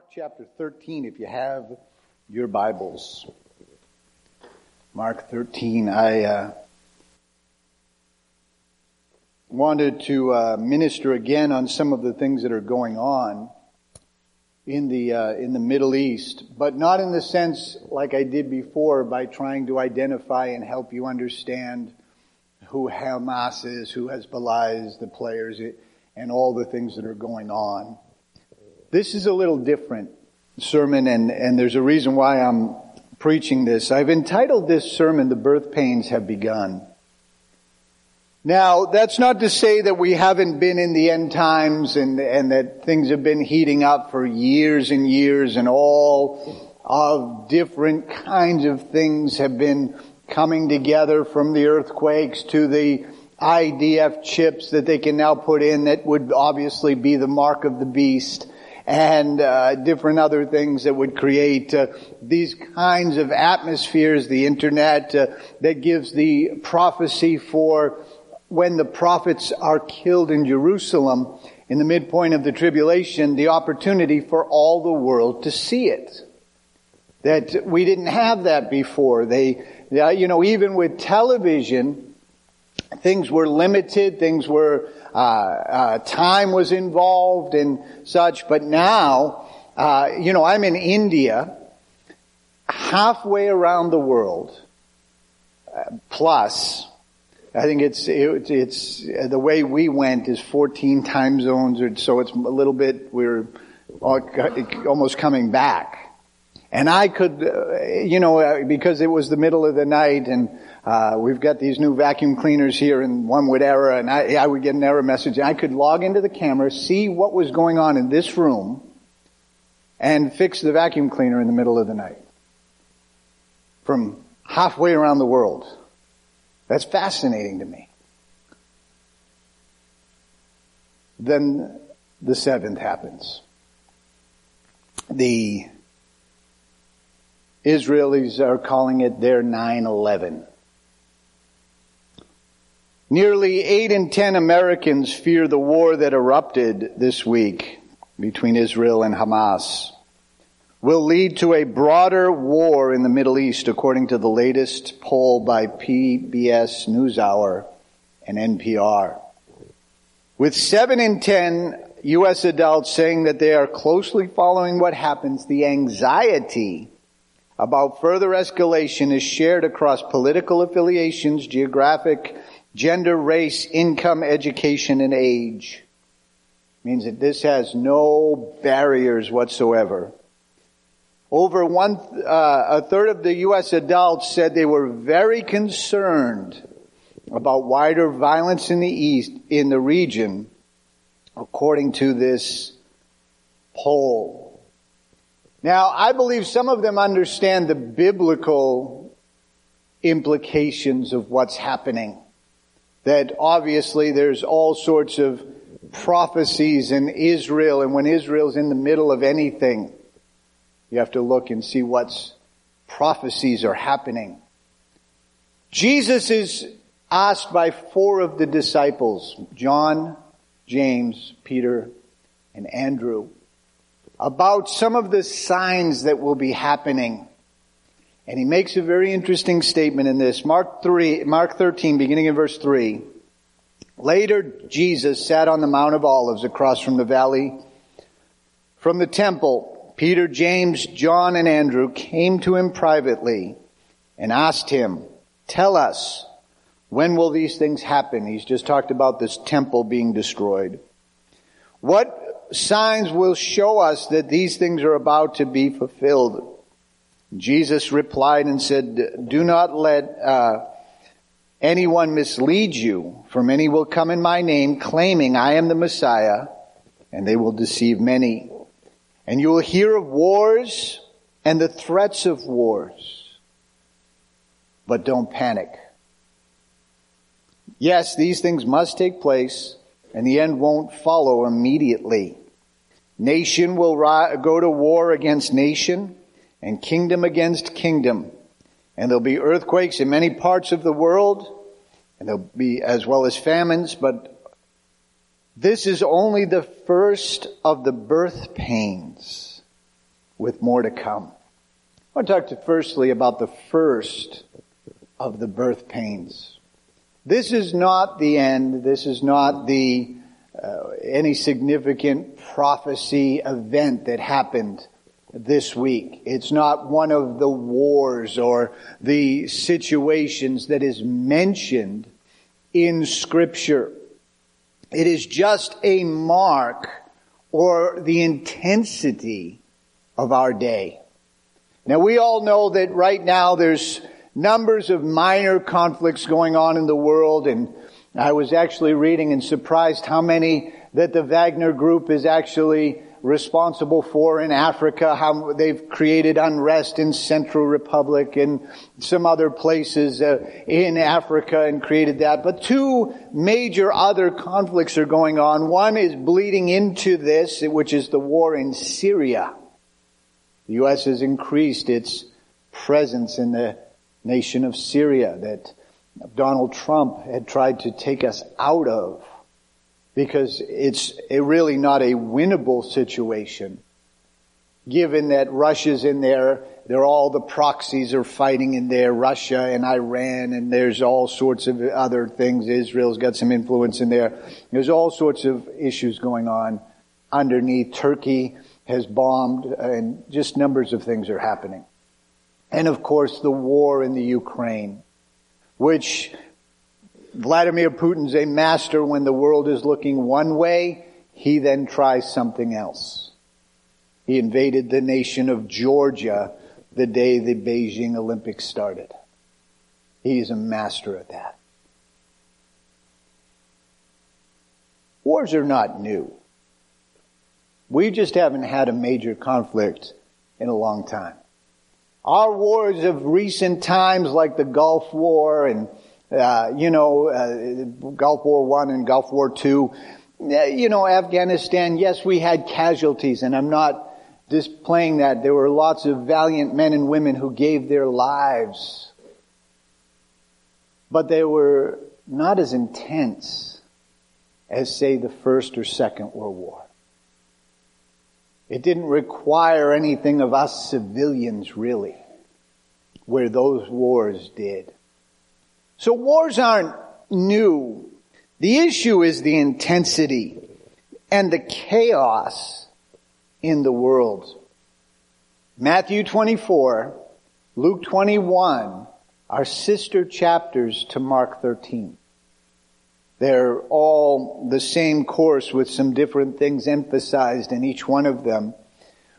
Mark chapter 13, if you have your Bibles. Mark 13, I uh, wanted to uh, minister again on some of the things that are going on in the uh, in the Middle East, but not in the sense like I did before by trying to identify and help you understand who Hamas is, who Hezbollah is, the players, and all the things that are going on. This is a little different sermon and, and there's a reason why I'm preaching this. I've entitled this sermon, The Birth Pains Have Begun. Now, that's not to say that we haven't been in the end times and, and that things have been heating up for years and years and all of different kinds of things have been coming together from the earthquakes to the IDF chips that they can now put in that would obviously be the mark of the beast and uh, different other things that would create uh, these kinds of atmospheres, the internet uh, that gives the prophecy for when the prophets are killed in Jerusalem in the midpoint of the tribulation, the opportunity for all the world to see it. That we didn't have that before. They, you know, even with television, things were limited, things were uh, uh, time was involved and such. But now, uh, you know, I'm in India, halfway around the world, uh, plus. I think it's it, it's the way we went is 14 time zones, or so it's a little bit we're almost coming back. And I could, uh, you know, uh, because it was the middle of the night and uh, we've got these new vacuum cleaners here and one would error and I, I would get an error message. I could log into the camera, see what was going on in this room and fix the vacuum cleaner in the middle of the night. From halfway around the world. That's fascinating to me. Then the seventh happens. The Israelis are calling it their 9-11. Nearly 8 in 10 Americans fear the war that erupted this week between Israel and Hamas will lead to a broader war in the Middle East according to the latest poll by PBS NewsHour and NPR. With 7 in 10 U.S. adults saying that they are closely following what happens, the anxiety about further escalation is shared across political affiliations, geographic gender, race, income, education, and age. Means that this has no barriers whatsoever. Over one, uh, a third of the U.S. adults said they were very concerned about wider violence in the East, in the region, according to this poll. Now, I believe some of them understand the biblical implications of what's happening that obviously there's all sorts of prophecies in Israel, and when Israel's in the middle of anything, you have to look and see what's prophecies are happening. Jesus is asked by four of the disciples, John, James, Peter, and Andrew, about some of the signs that will be happening and he makes a very interesting statement in this. Mark 3, Mark 13, beginning in verse 3. Later, Jesus sat on the Mount of Olives across from the valley. From the temple, Peter, James, John, and Andrew came to him privately and asked him, tell us, when will these things happen? He's just talked about this temple being destroyed. What signs will show us that these things are about to be fulfilled? Jesus replied and said, do not let uh, anyone mislead you, for many will come in my name claiming I am the Messiah, and they will deceive many. And you will hear of wars and the threats of wars. But don't panic. Yes, these things must take place, and the end won't follow immediately. Nation will go to war against nation, and kingdom against kingdom. And there'll be earthquakes in many parts of the world, and there'll be as well as famines, but this is only the first of the birth pains. with more to come. I want to talk to firstly about the first of the birth pains. This is not the end. This is not the uh, any significant prophecy event that happened this week. It's not one of the wars or the situations that is mentioned in scripture. It is just a mark or the intensity of our day. Now we all know that right now there's numbers of minor conflicts going on in the world and I was actually reading and surprised how many that the Wagner group is actually responsible for in Africa, how they've created unrest in Central Republic and some other places uh, in Africa and created that. But two major other conflicts are going on. One is bleeding into this, which is the war in Syria. The U.S. has increased its presence in the nation of Syria that Donald Trump had tried to take us out of because it's really not a winnable situation. Given that Russia's in there, there are all the proxies are fighting in there, Russia and Iran, and there's all sorts of other things. Israel's got some influence in there. There's all sorts of issues going on underneath. Turkey has bombed, and just numbers of things are happening. And of course, the war in the Ukraine, which Vladimir Putin's a master when the world is looking one way, he then tries something else. He invaded the nation of Georgia the day the Beijing Olympics started. He's a master at that. Wars are not new. We just haven't had a major conflict in a long time. Our wars of recent times like the Gulf War and uh, you know, uh, Gulf War One and Gulf War Two. Uh, you know, Afghanistan. Yes, we had casualties, and I'm not displaying that. There were lots of valiant men and women who gave their lives, but they were not as intense as, say, the First or Second World War. It didn't require anything of us civilians, really, where those wars did. So wars aren't new. The issue is the intensity and the chaos in the world. Matthew 24, Luke 21 are sister chapters to Mark 13. They're all the same course with some different things emphasized in each one of them.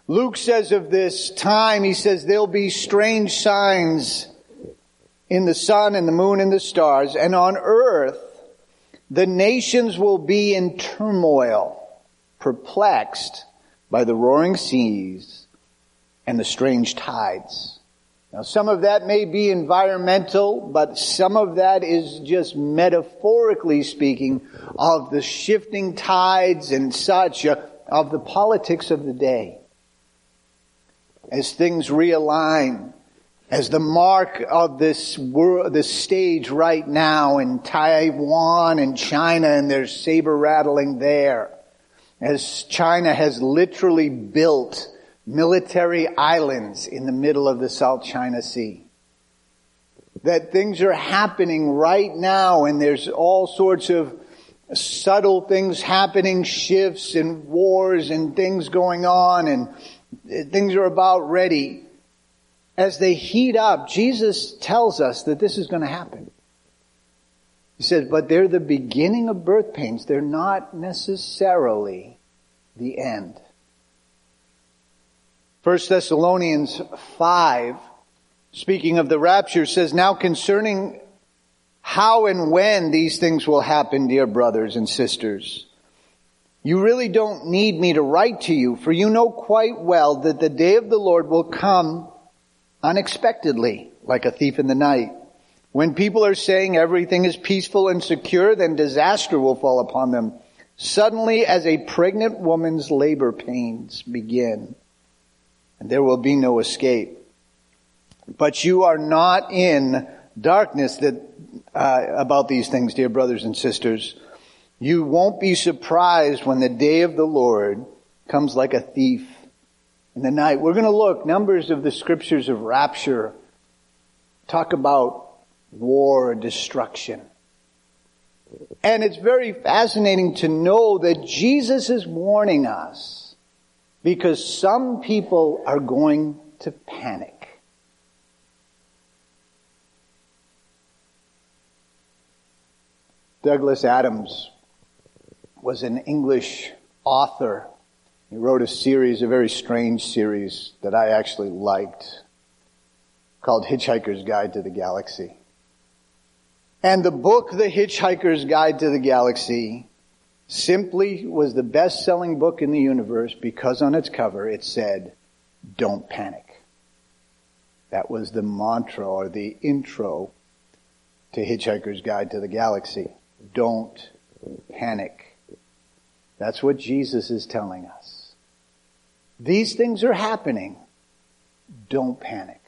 Luke says of this time, he says, there'll be strange signs in the sun and the moon and the stars, and on earth the nations will be in turmoil, perplexed by the roaring seas and the strange tides. Now some of that may be environmental, but some of that is just metaphorically speaking of the shifting tides and such uh, of the politics of the day. As things realign, as the mark of this world, this stage right now in Taiwan and China and there's saber rattling there. As China has literally built military islands in the middle of the South China Sea. That things are happening right now and there's all sorts of subtle things happening, shifts and wars and things going on and things are about ready as they heat up, Jesus tells us that this is going to happen. He says, but they're the beginning of birth pains. They're not necessarily the end. 1 Thessalonians 5, speaking of the rapture, says, Now concerning how and when these things will happen, dear brothers and sisters, you really don't need me to write to you, for you know quite well that the day of the Lord will come unexpectedly, like a thief in the night. When people are saying everything is peaceful and secure, then disaster will fall upon them. Suddenly, as a pregnant woman's labor pains begin, and there will be no escape. But you are not in darkness that, uh, about these things, dear brothers and sisters. You won't be surprised when the day of the Lord comes like a thief. In the night. We're going to look, numbers of the scriptures of rapture talk about war destruction. And it's very fascinating to know that Jesus is warning us because some people are going to panic. Douglas Adams was an English author. He wrote a series, a very strange series that I actually liked called Hitchhiker's Guide to the Galaxy. And the book, The Hitchhiker's Guide to the Galaxy, simply was the best selling book in the universe because on its cover it said, don't panic. That was the mantra or the intro to Hitchhiker's Guide to the Galaxy. Don't panic. That's what Jesus is telling us. These things are happening. Don't panic.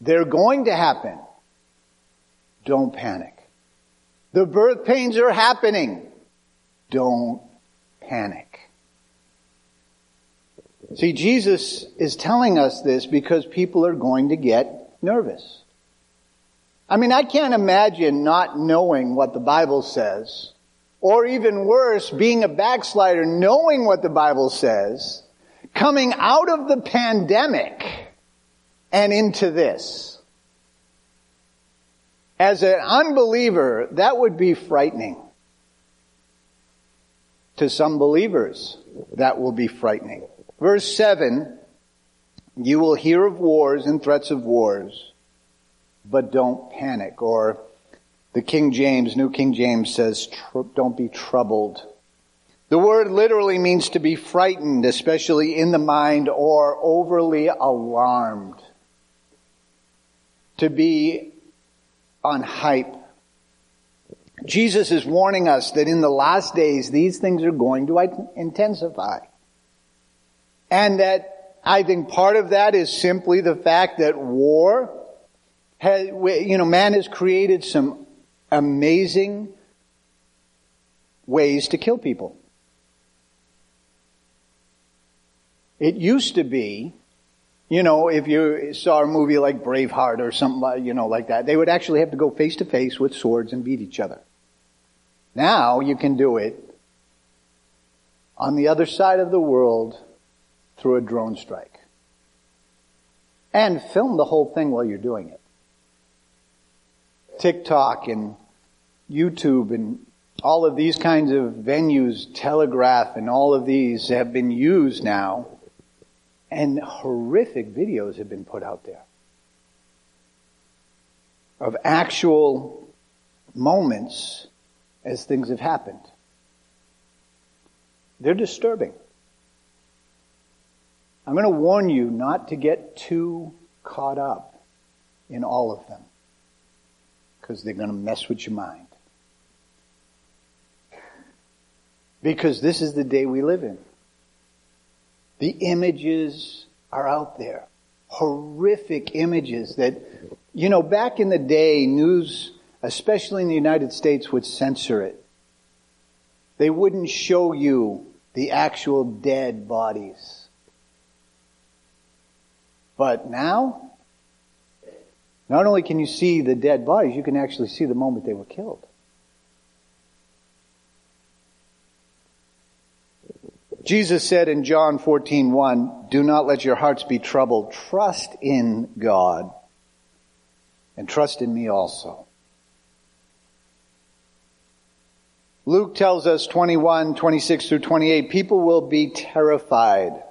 They're going to happen. Don't panic. The birth pains are happening. Don't panic. See, Jesus is telling us this because people are going to get nervous. I mean, I can't imagine not knowing what the Bible says, or even worse, being a backslider, knowing what the Bible says, coming out of the pandemic and into this. As an unbeliever, that would be frightening. To some believers, that will be frightening. Verse 7, you will hear of wars and threats of wars, but don't panic. Or the King James, New King James says, don't be troubled. The word literally means to be frightened, especially in the mind, or overly alarmed. To be on hype. Jesus is warning us that in the last days, these things are going to intensify. And that I think part of that is simply the fact that war has, you know, man has created some amazing ways to kill people. It used to be you know, if you saw a movie like Braveheart or something, you know, like that, they would actually have to go face to face with swords and beat each other. Now you can do it on the other side of the world through a drone strike. And film the whole thing while you're doing it. TikTok and YouTube and all of these kinds of venues, Telegram and all of these have been used now and horrific videos have been put out there of actual moments as things have happened. They're disturbing. I'm going to warn you not to get too caught up in all of them because they're going to mess with your mind. Because this is the day we live in. The images are out there. Horrific images that, you know, back in the day, news, especially in the United States, would censor it. They wouldn't show you the actual dead bodies. But now, not only can you see the dead bodies, you can actually see the moment they were killed. Jesus said in John 14:1, "Do not let your hearts be troubled. Trust in God and trust in me also." Luke tells us 21, 26 through 28, people will be terrified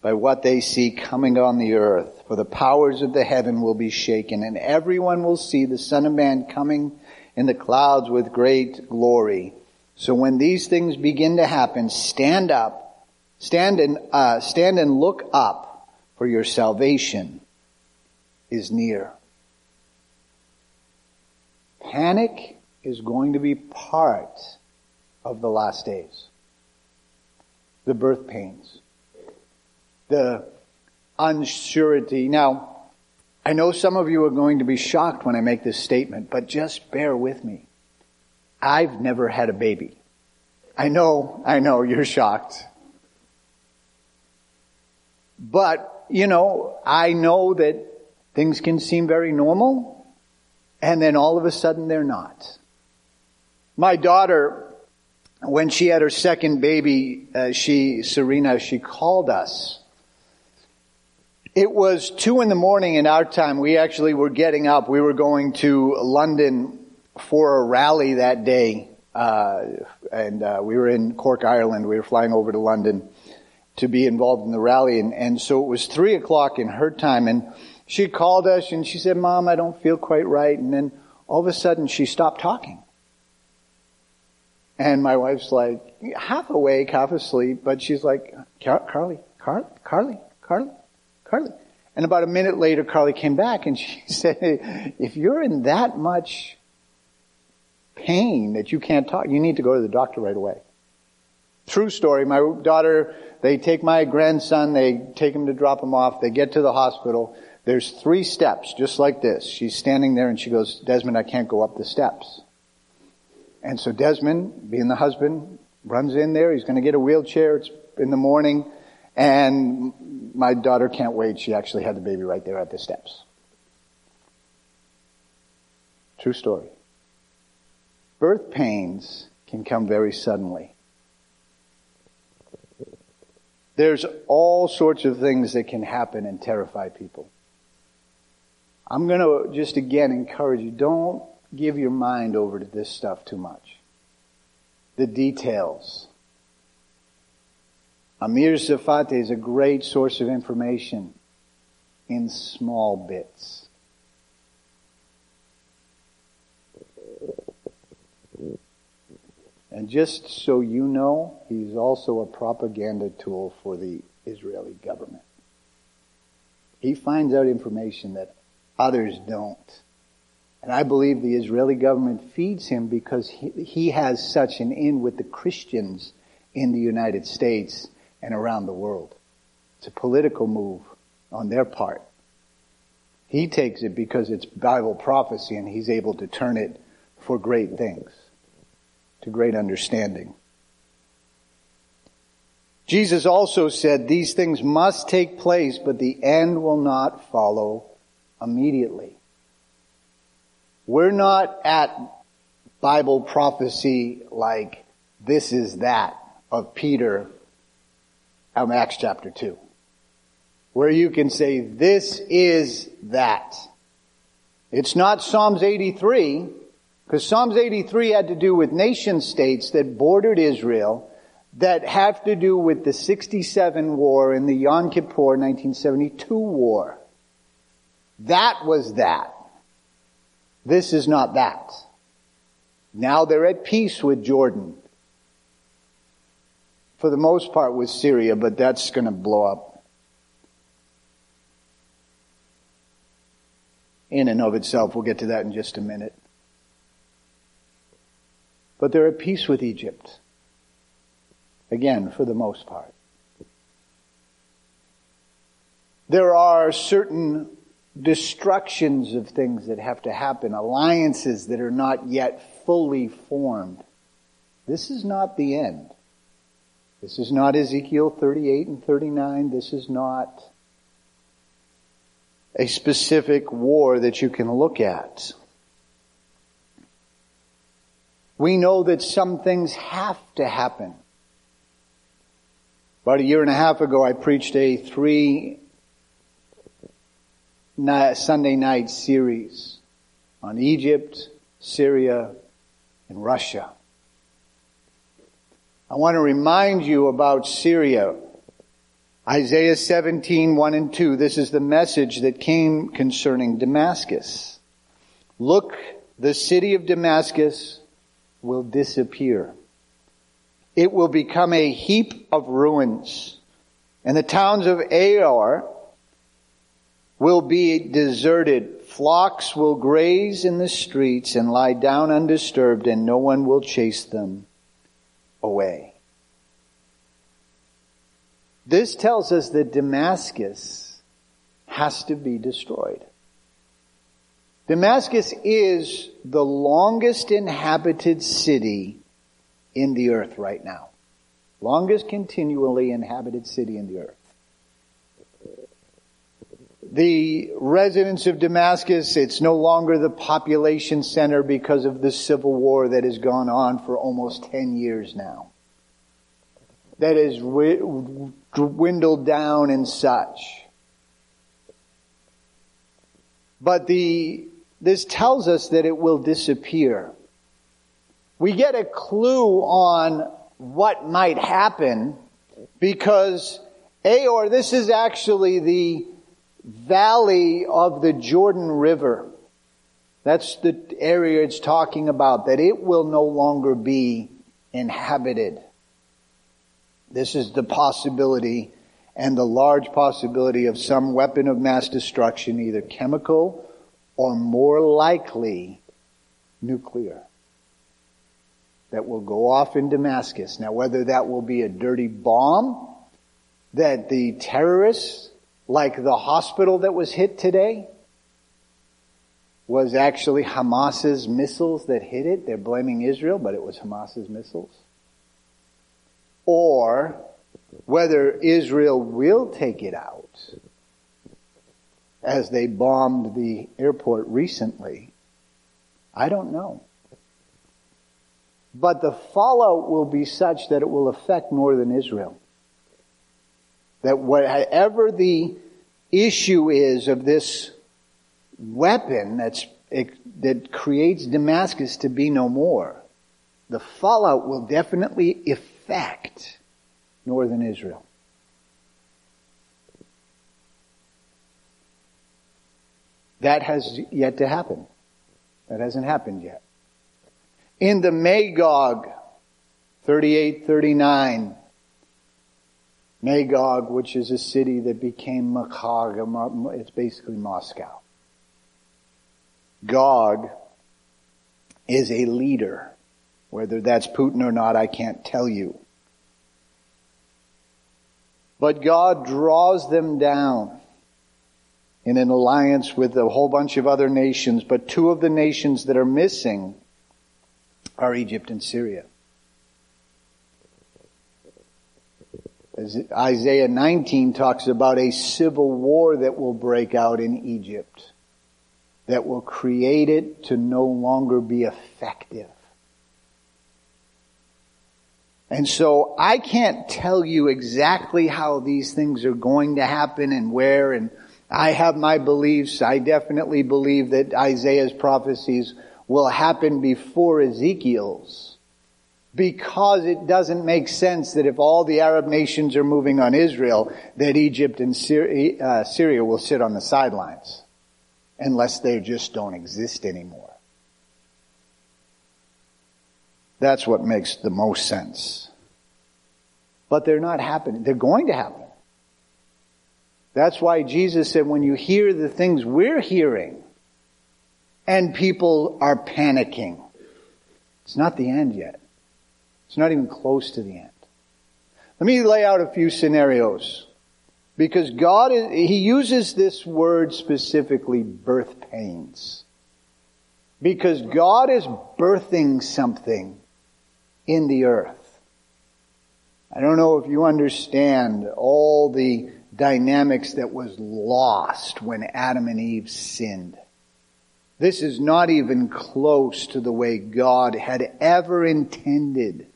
by what they see coming on the earth, for the powers of the heaven will be shaken, and everyone will see the Son of Man coming in the clouds with great glory. So when these things begin to happen, stand up Stand and, uh, stand and look up, for your salvation is near. Panic is going to be part of the last days. The birth pains. The unsurety. Now, I know some of you are going to be shocked when I make this statement, but just bear with me. I've never had a baby. I know, I know, you're shocked. But, you know, I know that things can seem very normal and then all of a sudden they're not. My daughter, when she had her second baby, uh, she, Serena, she called us. It was two in the morning in our time. We actually were getting up. We were going to London for a rally that day. Uh, and uh, we were in Cork, Ireland. We were flying over to London to be involved in the rally. And, and so it was three o'clock in her time. And she called us and she said, Mom, I don't feel quite right. And then all of a sudden she stopped talking. And my wife's like, half awake, half asleep, but she's like, Carly, Carly, Carly, Carly, Carly. And about a minute later, Carly came back and she said, if you're in that much pain that you can't talk, you need to go to the doctor right away. True story. My daughter, they take my grandson, they take him to drop him off, they get to the hospital. There's three steps, just like this. She's standing there and she goes, Desmond, I can't go up the steps. And so Desmond, being the husband, runs in there. He's going to get a wheelchair. It's in the morning. And my daughter can't wait. She actually had the baby right there at the steps. True story. Birth pains can come very suddenly. There's all sorts of things that can happen and terrify people. I'm going to just again encourage you, don't give your mind over to this stuff too much. The details. Amir Tsarfati is a great source of information in small bits. And just so you know, he's also a propaganda tool for the Israeli government. He finds out information that others don't. And I believe the Israeli government feeds him because he, he has such an in with the Christians in the United States and around the world. It's a political move on their part. He takes it because it's Bible prophecy and he's able to turn it for great things, to great understanding. Jesus also said these things must take place, but the end will not follow immediately. We're not at Bible prophecy like this is that of Peter of Acts chapter 2. Where you can say this is that. It's not Psalms 83, because Psalms 83 had to do with nation states that bordered Israel that have to do with the 67 war and the Yom Kippur 1972 war. That was that. This is not that. Now they're at peace with Jordan. For the most part with Syria, but that's to blow up. In and of itself. We'll get to that in just a minute. But they're at peace with Egypt. Again, for the most part. There are certain destructions of things that have to happen, alliances that are not yet fully formed. This is not the end. This is not Ezekiel 38 and 39. This is not a specific war that you can look at. We know that some things have to happen. About a year and a half ago, I preached a three Sunday night series on Egypt, Syria, and Russia. I want to remind you about Syria. Isaiah 17, 1 and 2. This is the message that came concerning Damascus. Look, the city of Damascus will disappear. It will become a heap of ruins. And the towns of Aroer will be deserted. Flocks will graze in the streets and lie down undisturbed and no one will chase them away. This tells us that Damascus has to be destroyed. Damascus is the longest inhabited city in the earth right now. Longest continually inhabited city in the earth. the residents of Damascus, it's no longer the population center because of the civil war that has gone on for almost 10 years now. That has dwindled down and such. But the, this tells us that it will disappear. We get a clue on what might happen because Aroer, this is actually the valley of the Jordan River. That's the area it's talking about, that it will no longer be inhabited. This is the possibility and the large possibility of some weapon of mass destruction, either chemical or more likely nuclear, that will go off in Damascus. Now, whether that will be a dirty bomb that the terrorists like the hospital that was hit today was actually Hamas's missiles that hit it. They're blaming Israel, but it was Hamas's missiles. Or whether Israel will take it out as they bombed the airport recently, I don't know. But the fallout will be such that it will affect northern Israel. That whatever the issue is of this weapon that's, that creates Damascus to be no more, the fallout will definitely affect northern Israel. That has yet to happen. That hasn't happened yet. In the Magog, 38, 39, Magog, which is a city that became Magog, it's basically Moscow. Gog is a leader. Whether that's Putin or not, I can't tell you. But God draws them down in an alliance with a whole bunch of other nations, but two of the nations that are missing are Egypt and Syria. As Isaiah 19 talks about a civil war that will break out in Egypt that will create it to no longer be effective. And so I can't tell you exactly how these things are going to happen and where and I have my beliefs. I definitely believe that Isaiah's prophecies will happen before Ezekiel's because it doesn't make sense that if all the Arab nations are moving on Israel, that Egypt and Syria, uh, Syria will sit on the sidelines unless they just don't exist anymore. That's what makes the most sense. But they're not happening. They're going to happen. That's why Jesus said when you hear the things we're hearing and people are panicking, it's not the end yet. It's not even close to the end. Let me lay out a few scenarios. Because God, is, He uses this word specifically, birth pains. Because God is birthing something in the earth. I don't know if you understand all the dynamics that was lost when Adam and Eve sinned. This is not even close to the way God had ever intended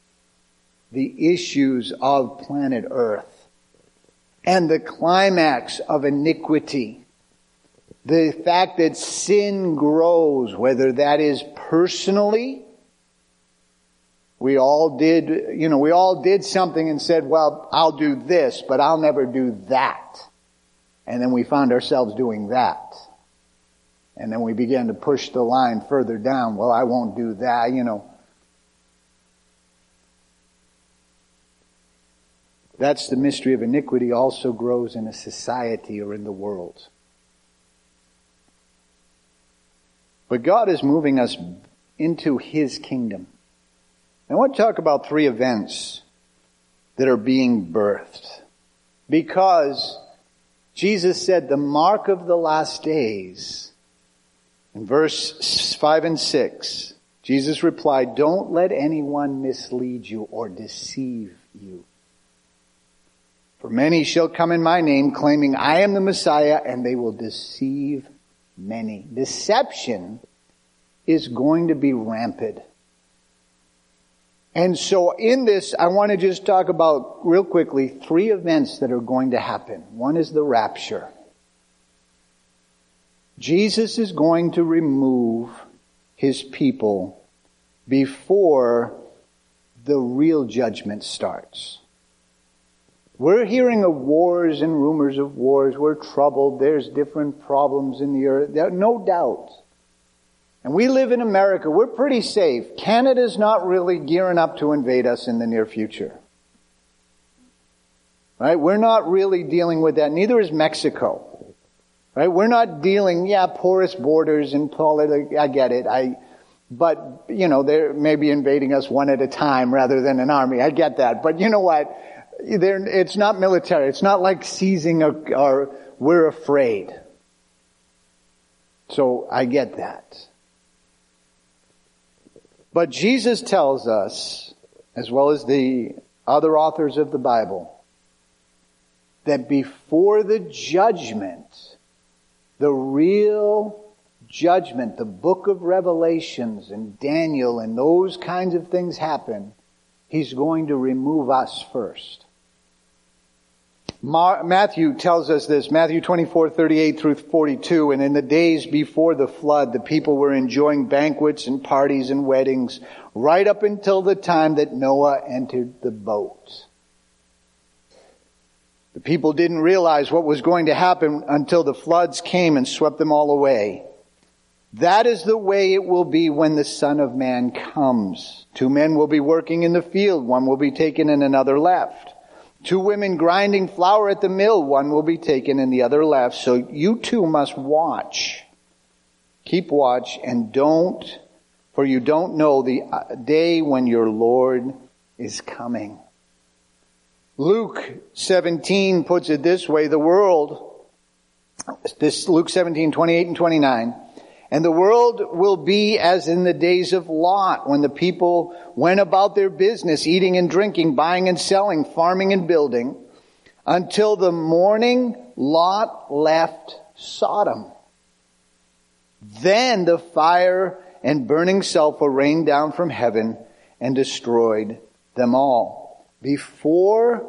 the issues of planet Earth and the climax of iniquity. The fact that sin grows, whether that is personally, we all did, you know, we all did something and said, well, I'll do this, but I'll never do that. And then we found ourselves doing that. And then we began to push the line further down. Well, I won't do that, you know. That's the mystery of iniquity also grows in a society or in the world. But God is moving us into His kingdom. I want to talk about three events that are being birthed. Because Jesus said the mark of the last days, in verse 5 and 6, Jesus replied, don't let anyone mislead you or deceive you. For many shall come in my name claiming I am the Messiah and they will deceive many. Deception is going to be rampant. And so in this, I want to just talk about real quickly three events that are going to happen. One is the rapture. Jesus is going to remove his people before the real judgment starts. We're hearing of wars and rumors of wars. We're troubled. There's different problems in the earth. No doubt. And we live in America. We're pretty safe. Canada's not really gearing up to invade us in the near future. Right? We're not really dealing with that. Neither is Mexico. Right? We're not dealing, yeah, porous borders and politics. I get it. I, but, you know, they're maybe invading us one at a time rather than an army. I get that. But you know what? They're, it's not military. It's not like seizing a, or we're afraid. So I get that. But Jesus tells us, as well as the other authors of the Bible, that before the judgment, the real judgment, the book of Revelations and Daniel and those kinds of things happen, he's going to remove us first. Matthew tells us this, Matthew 24, 38 through 42, and in the days before the flood, the people were enjoying banquets and parties and weddings right up until the time that Noah entered the boat. The people didn't realize what was going to happen until the floods came and swept them all away. That is the way it will be when the Son of Man comes. Two men will be working in the field, one will be taken and another left. Two women grinding flour at the mill, one will be taken and the other left. So you too must watch. Keep watch and don't, for you don't know the uh, day when your Lord is coming. Luke 17 puts it this way, the world, this Luke 17, 28 and 29, and the world will be as in the days of Lot, when the people went about their business, eating and drinking, buying and selling, farming and building, until the morning Lot left Sodom. Then the fire and burning sulfur rained down from heaven and destroyed them all. Before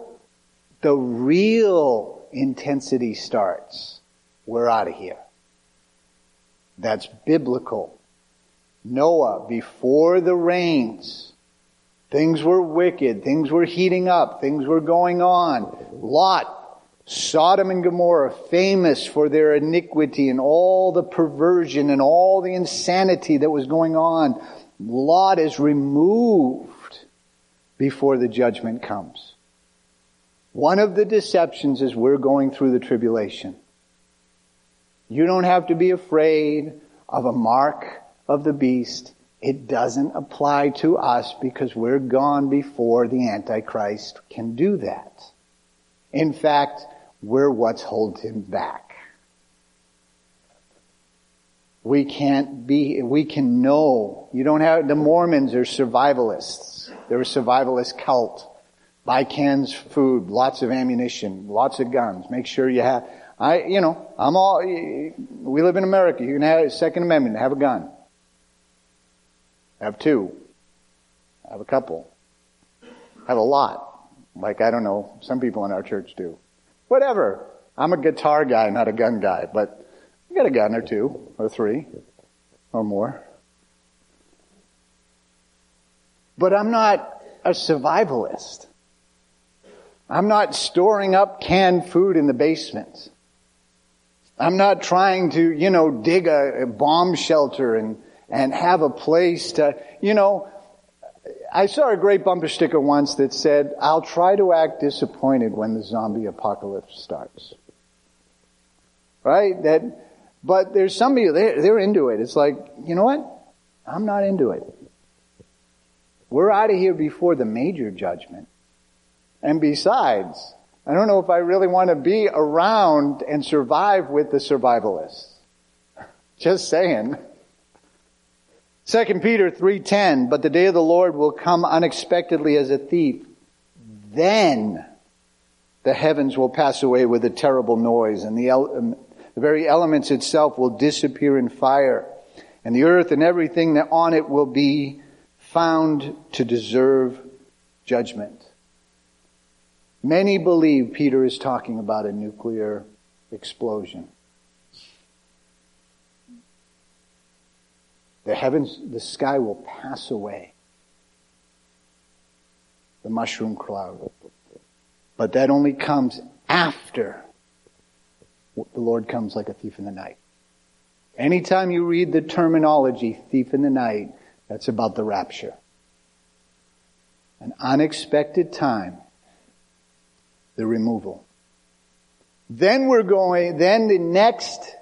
the real intensity starts, we're out of here. That's biblical. Noah, before the rains, things were wicked, things were heating up, things were going on. Lot, Sodom and Gomorrah, famous for their iniquity and all the perversion and all the insanity that was going on. Lot is removed before the judgment comes. One of the deceptions is we're going through the tribulation. You don't have to be afraid of a mark of the beast. It doesn't apply to us because we're gone before the Antichrist can do that. In fact, we're what's holds him back. We can't be, we can know. You don't have, the Mormons are survivalists. They're a survivalist cult. Buy cans food, lots of ammunition, lots of guns. Make sure you have, I, you know, I'm all, we live in America. You can have a Second Amendment, have a gun. Have two. Have a couple. Have a lot. Like, I don't know, some people in our church do. Whatever. I'm a guitar guy, not a gun guy, but I got a gun or two, or three, or more. But I'm not a survivalist. I'm not storing up canned food in the basement. I'm not trying to, you know, dig a, a bomb shelter and, and have a place to, you know, I saw a great bumper sticker once that said, I'll try to act disappointed when the zombie apocalypse starts. Right? That, but there's somebody, they're, they're into it. It's like, you know what? I'm not into it. We're out of here before the major judgment. And besides, I don't know if I really want to be around and survive with the survivalists. Just saying. 2 Peter 3:10 but the day of the Lord will come unexpectedly as a thief then the heavens will pass away with a terrible noise, and the, um, the very elements itself will disappear in fire, and the earth and everything that on it will be found to deserve judgment. Many believe Peter is talking about a nuclear explosion. The heavens, the sky will pass away. The mushroom cloud. But that only comes after the Lord comes like a thief in the night. Anytime you read the terminology thief in the night, that's about the rapture. An unexpected time, the removal. Then we're going, then the next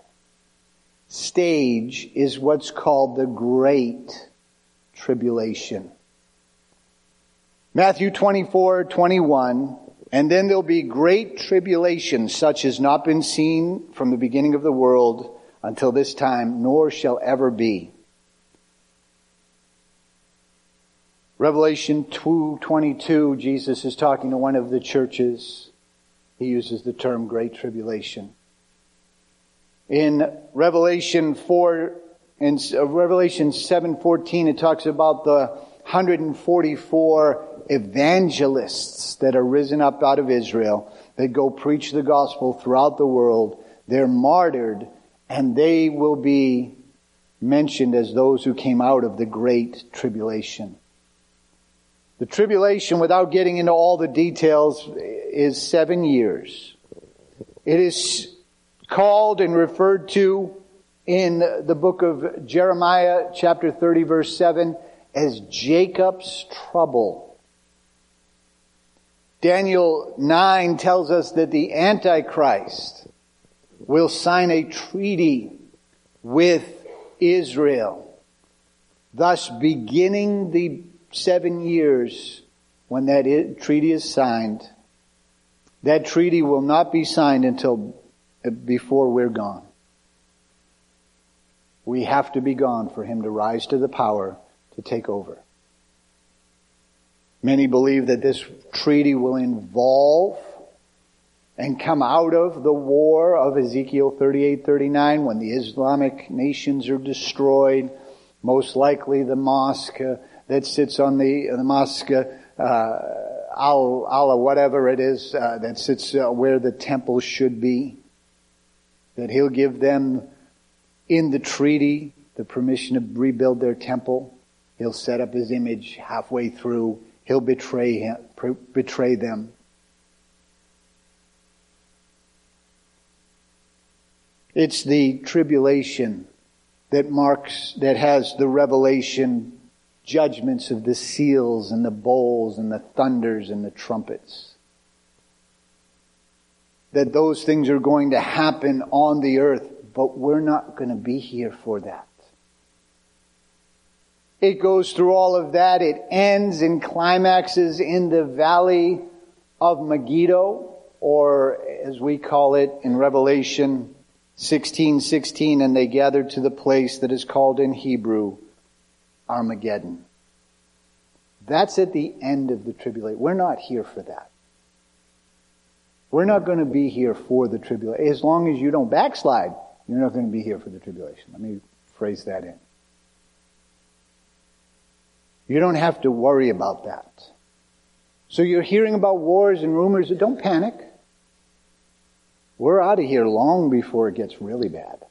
stage is what's called the Great Tribulation. Matthew 24, 21, and then there'll be great tribulation such as not been seen from the beginning of the world until this time, nor shall ever be. Revelation 2:22 Jesus is talking to one of the churches. He uses the term great tribulation. In Revelation 4 in uh, Revelation 7:14 it talks about the 144 evangelists that are risen up out of Israel that go preach the gospel throughout the world. They're martyred and they will be mentioned as those who came out of the great tribulation. The tribulation, without getting into all the details, is seven years. It is called and referred to in the book of Jeremiah, chapter 30, verse 7, as Jacob's trouble. Daniel 9 tells us that the Antichrist will sign a treaty with Israel, thus beginning the seven years when that treaty is signed. That treaty will not be signed until before we're gone. We have to be gone for him to rise to the power to take over. Many believe that this treaty will involve and come out of the war of Ezekiel 38-39 when the Islamic nations are destroyed. Most likely the mosque uh, that sits on the, the mosque, uh, Al, Allah, whatever it is, uh, that sits uh, where the temple should be that he'll give them in the treaty the permission to rebuild their temple. He'll set up his image halfway through. He'll betray him, betray them. It's the tribulation that marks, that has the revelation judgments of the seals and the bowls and the thunders and the trumpets that those things are going to happen on the earth, but we're not going to be here for that. It goes through all of that. It ends and climaxes in the valley of Megiddo, or as we call it in Revelation 16, 16, and they gathered to the place that is called in Hebrew Armageddon. That's at the end of the tribulation. We're not here for that. We're not going to be here for the tribulation. As long as you don't backslide, you're not going to be here for the tribulation. Let me phrase that in. You don't have to worry about that. So you're hearing about wars and rumors. Don't panic. We're out of here long before it gets really bad.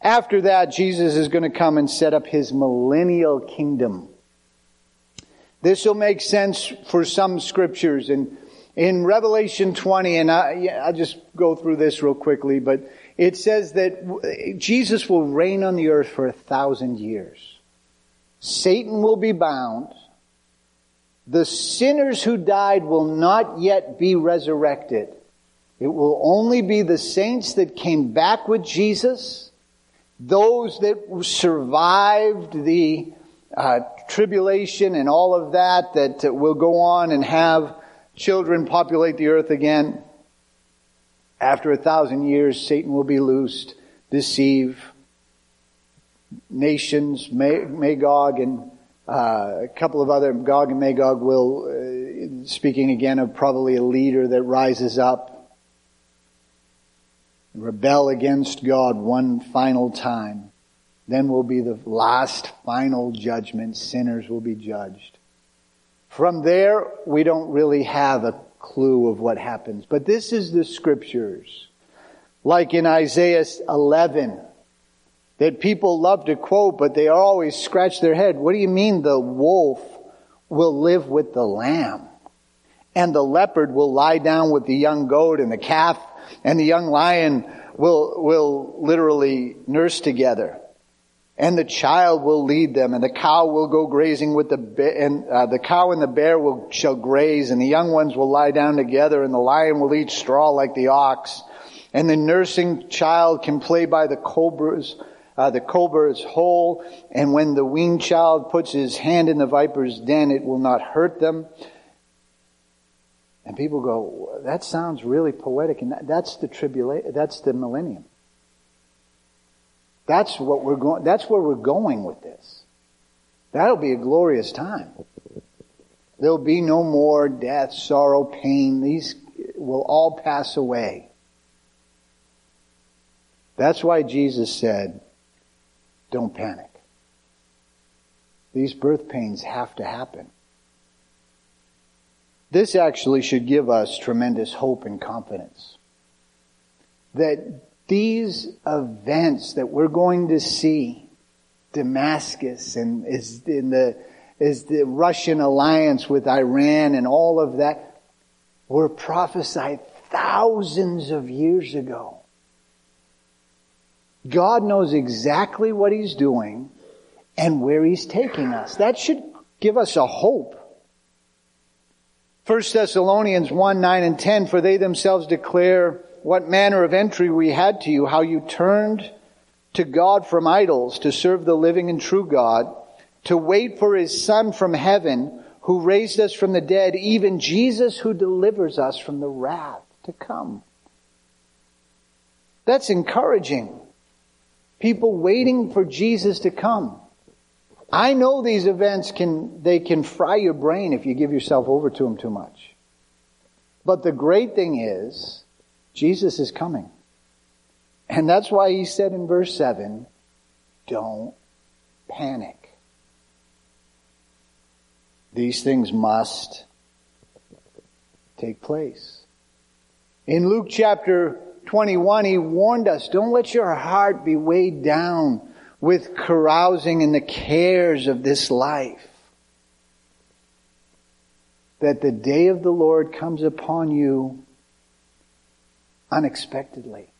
After that, Jesus is going to come and set up his millennial kingdom. This will make sense for some scriptures and in Revelation 20, and I, I'll just go through this real quickly, but it says that Jesus will reign on the earth for a thousand years. Satan will be bound. The sinners who died will not yet be resurrected. It will only be the saints that came back with Jesus, those that survived the uh, tribulation and all of that, that will go on and have children populate the earth again. After a thousand years, Satan will be loosed, deceive nations, Magog and uh, a couple of other, Gog and Magog will, uh, speaking again of probably a leader that rises up, rebel against God one final time. Then will be the last final judgment. Sinners will be judged. From there, we don't really have a clue of what happens. But this is the scriptures. Like in Isaiah 11, that people love to quote, but they always scratch their head. What do you mean the wolf will live with the lamb? And the leopard will lie down with the young goat and the calf and the young lion will, will literally nurse together. And the child will lead them, and the cow will go grazing with the bear, and uh, the cow and the bear will shall graze, and the young ones will lie down together, and the lion will eat straw like the ox, and the nursing child can play by the cobra's uh, the cobra's hole, and when the weaned child puts his hand in the viper's den, it will not hurt them. And people go, that sounds really poetic, and that, that's the tribulation, that's the millennium. That's what we're going, that's where we're going with this. That'll be a glorious time. There'll be no more death, sorrow, pain. These will all pass away. That's why Jesus said, don't panic. These birth pains have to happen. This actually should give us tremendous hope and confidence. That these events that we're going to see, Damascus and is in the, is the Russian alliance with Iran and all of that, were prophesied thousands of years ago. God knows exactly what He's doing and where He's taking us. That should give us a hope. 1 Thessalonians 1, 9 and 10, for they themselves declare what manner of entry we had to you, how you turned to God from idols to serve the living and true God, to wait for his son from heaven who raised us from the dead, even Jesus who delivers us from the wrath to come. That's encouraging. People waiting for Jesus to come. I know these events can, they can fry your brain if you give yourself over to them too much. But the great thing is, Jesus is coming. And that's why he said in verse 7, don't panic. These things must take place. In Luke chapter 21, he warned us, don't let your heart be weighed down with carousing and the cares of this life. That the day of the Lord comes upon you unexpectedly.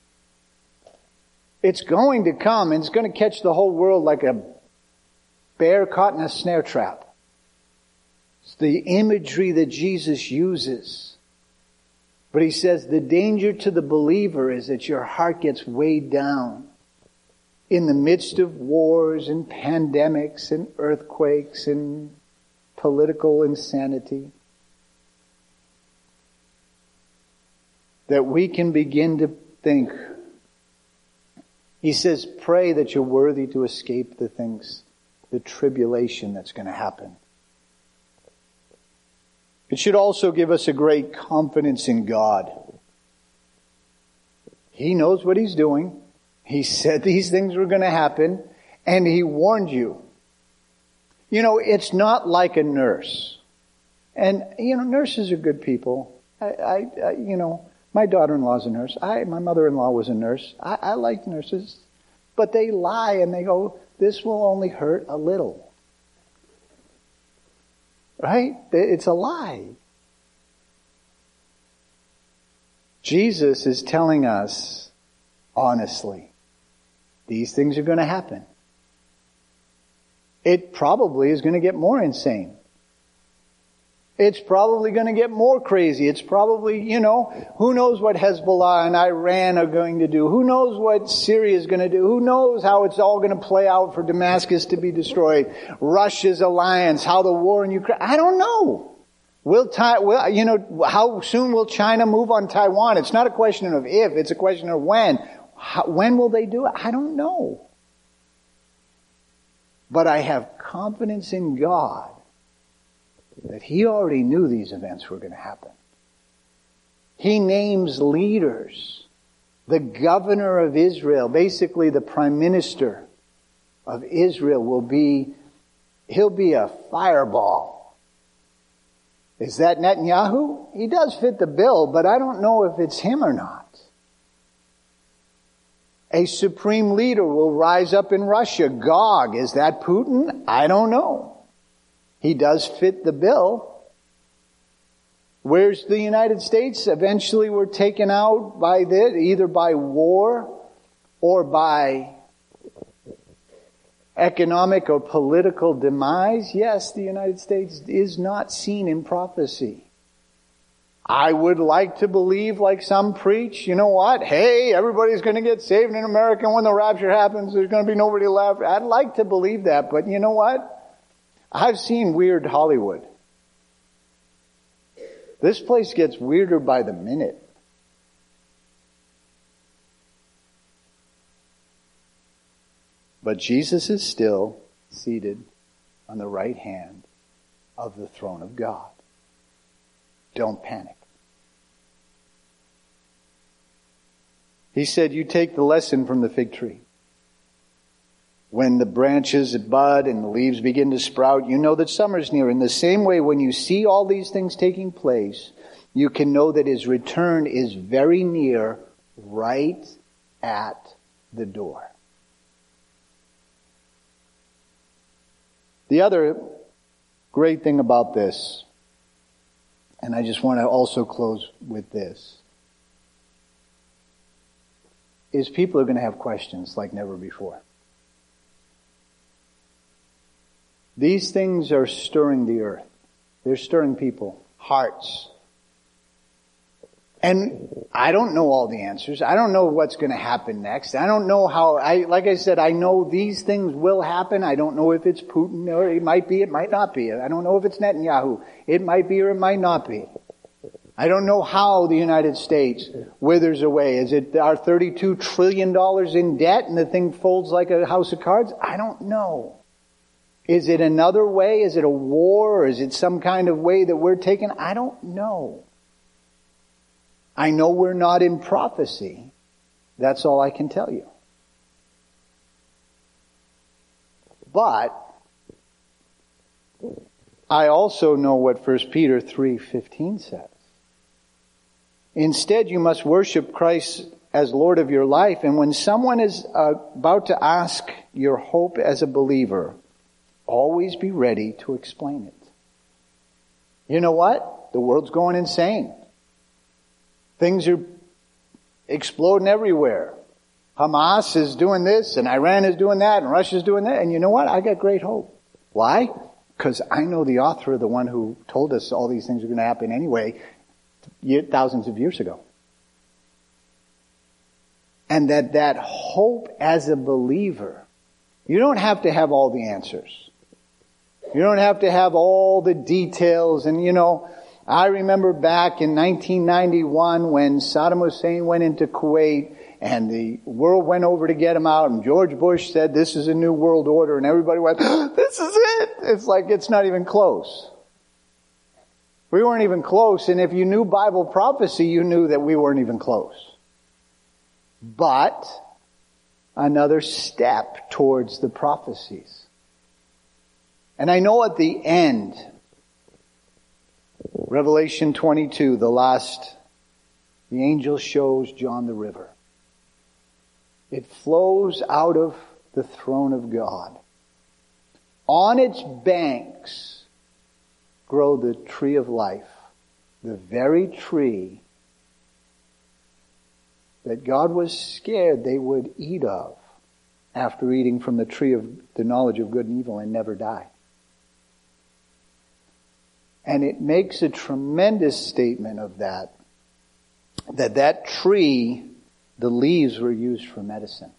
It's going to come and it's going to catch the whole world like a bear caught in a snare trap. It's the imagery that Jesus uses. But he says the danger to the believer is that your heart gets weighed down in the midst of wars and pandemics and earthquakes and political insanity. that we can begin to think. He says, pray that you're worthy to escape the things, the tribulation that's going to happen. It should also give us a great confidence in God. He knows what He's doing. He said these things were going to happen and He warned you. You know, it's not like a nurse. And, you know, nurses are good people. I, I, I you know, my daughter-in-law is a nurse. I, my mother-in-law was a nurse. I, I like nurses. But they lie and they go, this will only hurt a little. Right? It's a lie. Jesus is telling us honestly, these things are going to happen. It probably is going to get more insane. It's probably going to get more crazy. It's probably, you know, who knows what Hezbollah and Iran are going to do? Who knows what Syria is going to do? Who knows how it's all going to play out for Damascus to be destroyed? Russia's alliance, how the war in Ukraine. I don't know. Will, will you know, how soon will China move on Taiwan? It's not a question of if, it's a question of when. How, when will they do it? I don't know. But I have confidence in God that he already knew these events were going to happen. He names leaders. The governor of Israel, basically the prime minister of Israel will be, he'll be a fireball. Is that Netanyahu? He does fit the bill, but I don't know if it's him or not. A supreme leader will rise up in Russia. Gog, is that Putin? I don't know. He does fit the bill. Where's the United States? Eventually we're taken out by this, either by war or by economic or political demise. Yes, the United States is not seen in prophecy. I would like to believe, like some preach, you know what? Hey, everybody's going to get saved in America when the rapture happens, there's going to be nobody left. I'd like to believe that, but you know what? I've seen weird Hollywood. This place gets weirder by the minute. But Jesus is still seated on the right hand of the throne of God. Don't panic. He said, you take the lesson from the fig tree. When the branches bud and the leaves begin to sprout, you know that summer's near. In the same way, when you see all these things taking place, you can know that his return is very near, right at the door. The other great thing about this, and I just want to also close with this, is people are going to have questions like never before. These things are stirring the earth. They're stirring people, hearts. And I don't know all the answers. I don't know what's going to happen next. I don't know how, I, like I said, I know these things will happen. I don't know if it's Putin or it might be, it might not be. I don't know if it's Netanyahu. It might be or it might not be. I don't know how the United States withers away. Is it our $32 trillion in debt and the thing folds like a house of cards? I don't know. Is it another way? Is it a war? Is it some kind of way that we're taking? I don't know. I know we're not in prophecy. That's all I can tell you. But I also know what 1 Peter 3:15 says. Instead, you must worship Christ as Lord of your life, and when someone is uh, about to ask your hope as a believer, Always be ready to explain it. You know what? The world's going insane. Things are exploding everywhere. Hamas is doing this and Iran is doing that and Russia's doing that. And you know what? I got great hope. Why? Because I know the author, the one who told us all these things are going to happen anyway, thousands of years ago. And that that hope as a believer, you don't have to have all the answers. You don't have to have all the details and you know, I remember back in 1991 when Saddam Hussein went into Kuwait and the world went over to get him out and George Bush said this is a new world order and everybody went, this is it! It's like it's not even close. We weren't even close and if you knew Bible prophecy you knew that we weren't even close. But another step towards the prophecies. And I know at the end, Revelation 22, the last, the angel shows John the river. It flows out of the throne of God. On its banks grow the tree of life, the very tree that God was scared they would eat of after eating from the tree of the knowledge of good and evil and never die. And it makes a tremendous statement of that. That that tree, the leaves were used for medicine.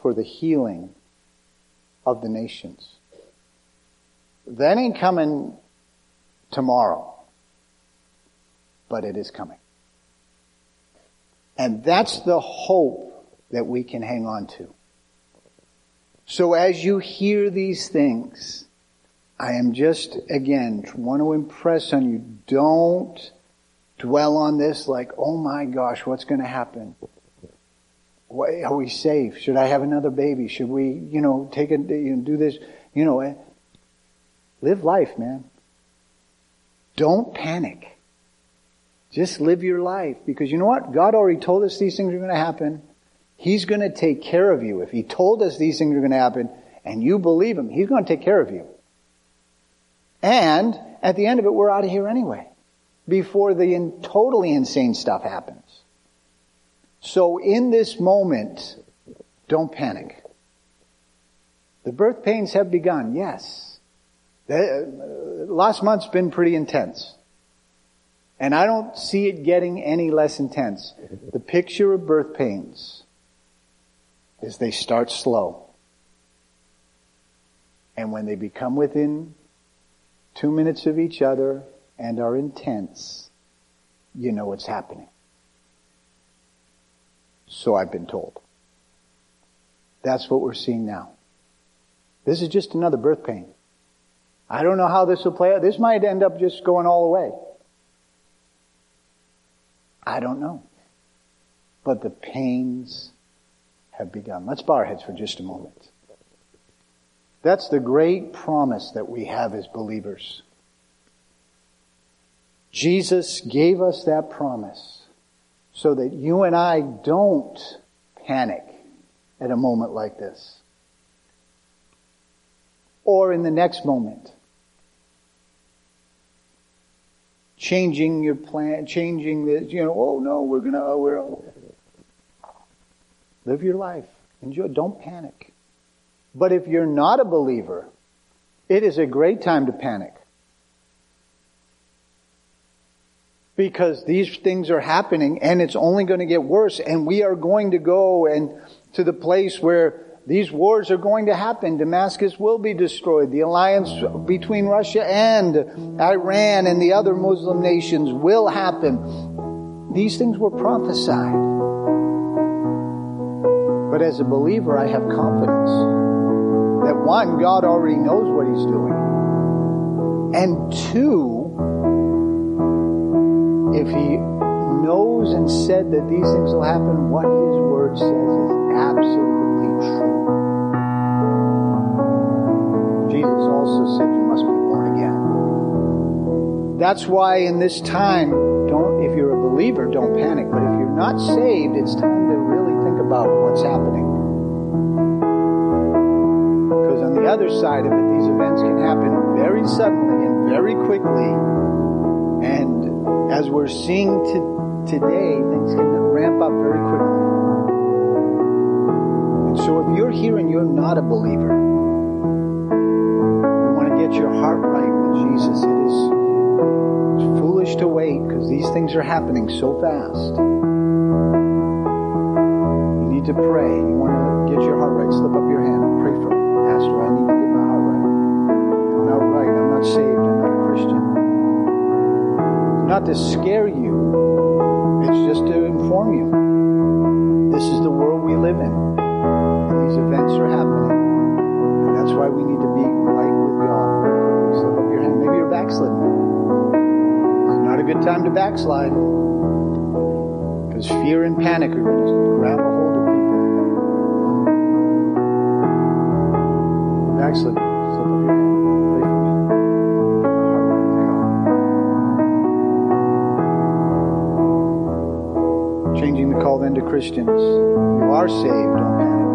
For the healing of the nations. That ain't coming tomorrow. But it is coming. And that's the hope that we can hang on to. So as you hear these things, I am just, again, want to impress on you, don't dwell on this like, oh my gosh, what's going to happen? Are we safe? Should I have another baby? Should we, you know, take a, you know, do this? You know? Live life, man. Don't panic. Just live your life because you know what? God already told us these things are going to happen. He's going to take care of you. If He told us these things are going to happen and you believe Him, He's going to take care of you. And at the end of it, we're out of here anyway before the in, totally insane stuff happens. So in this moment, don't panic. The birth pains have begun, yes. The, uh, last month's been pretty intense. And I don't see it getting any less intense. The picture of birth pains is they start slow. And when they become within two minutes of each other and are intense, you know what's happening. So I've been told. That's what we're seeing now. This is just another birth pain. I don't know how this will play out. This might end up just going all the way. I don't know. But the pains have begun. Let's bow our heads for just a moment. That's the great promise that we have as believers. Jesus gave us that promise so that you and I don't panic at a moment like this. Or in the next moment. Changing your plan, changing this, you know, oh no, we're gonna, oh, we're, live your life. Enjoy, don't panic. But if you're not a believer, it is a great time to panic. Because these things are happening and it's only going to get worse and we are going to go and to the place where these wars are going to happen. Damascus will be destroyed. The alliance between Russia and Iran and the other Muslim nations will happen. These things were prophesied. But as a believer, I have confidence that one, God already knows what He's doing. And two, if He knows and said that these things will happen, what His Word says is absolutely Jesus also said you must be born again. That's why in this time, don't, if you're a believer, don't panic. But if you're not saved, it's time to really think about what's happening Because on the other side of it, these events can happen very suddenly and very quickly. And as we're seeing today, things can ramp up very quickly. And so if you're here and you're not a believer, are happening so fast. You need to pray. You want to get your heart right. Slip up your hand. Pray for me. Pastor, I need to get my heart right. I'm not right. I'm not saved. I'm not a Christian. Not to scare you, to backslide. Because fear and panic are going to grab a hold of for me. Changing the call then to Christians. You are saved, don't panic.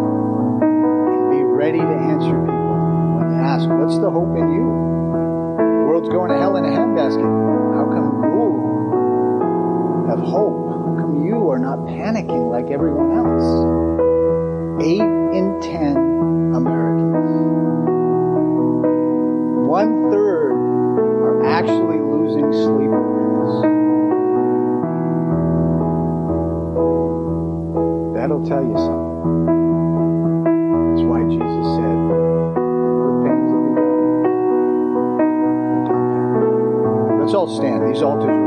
And be ready to answer people when they ask, what's the hope in you? The world's going to hell in a handbasket. How have hope? How come you are not panicking like everyone else? Eight in ten Americans one third are actually losing sleep over this. That'll tell you something. That's why Jesus said. Let's all stand. These altars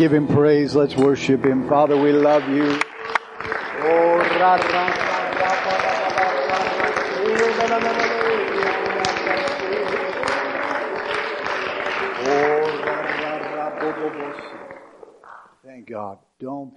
give him praise. Let's worship him. Father, we love you. Thank God. Don't.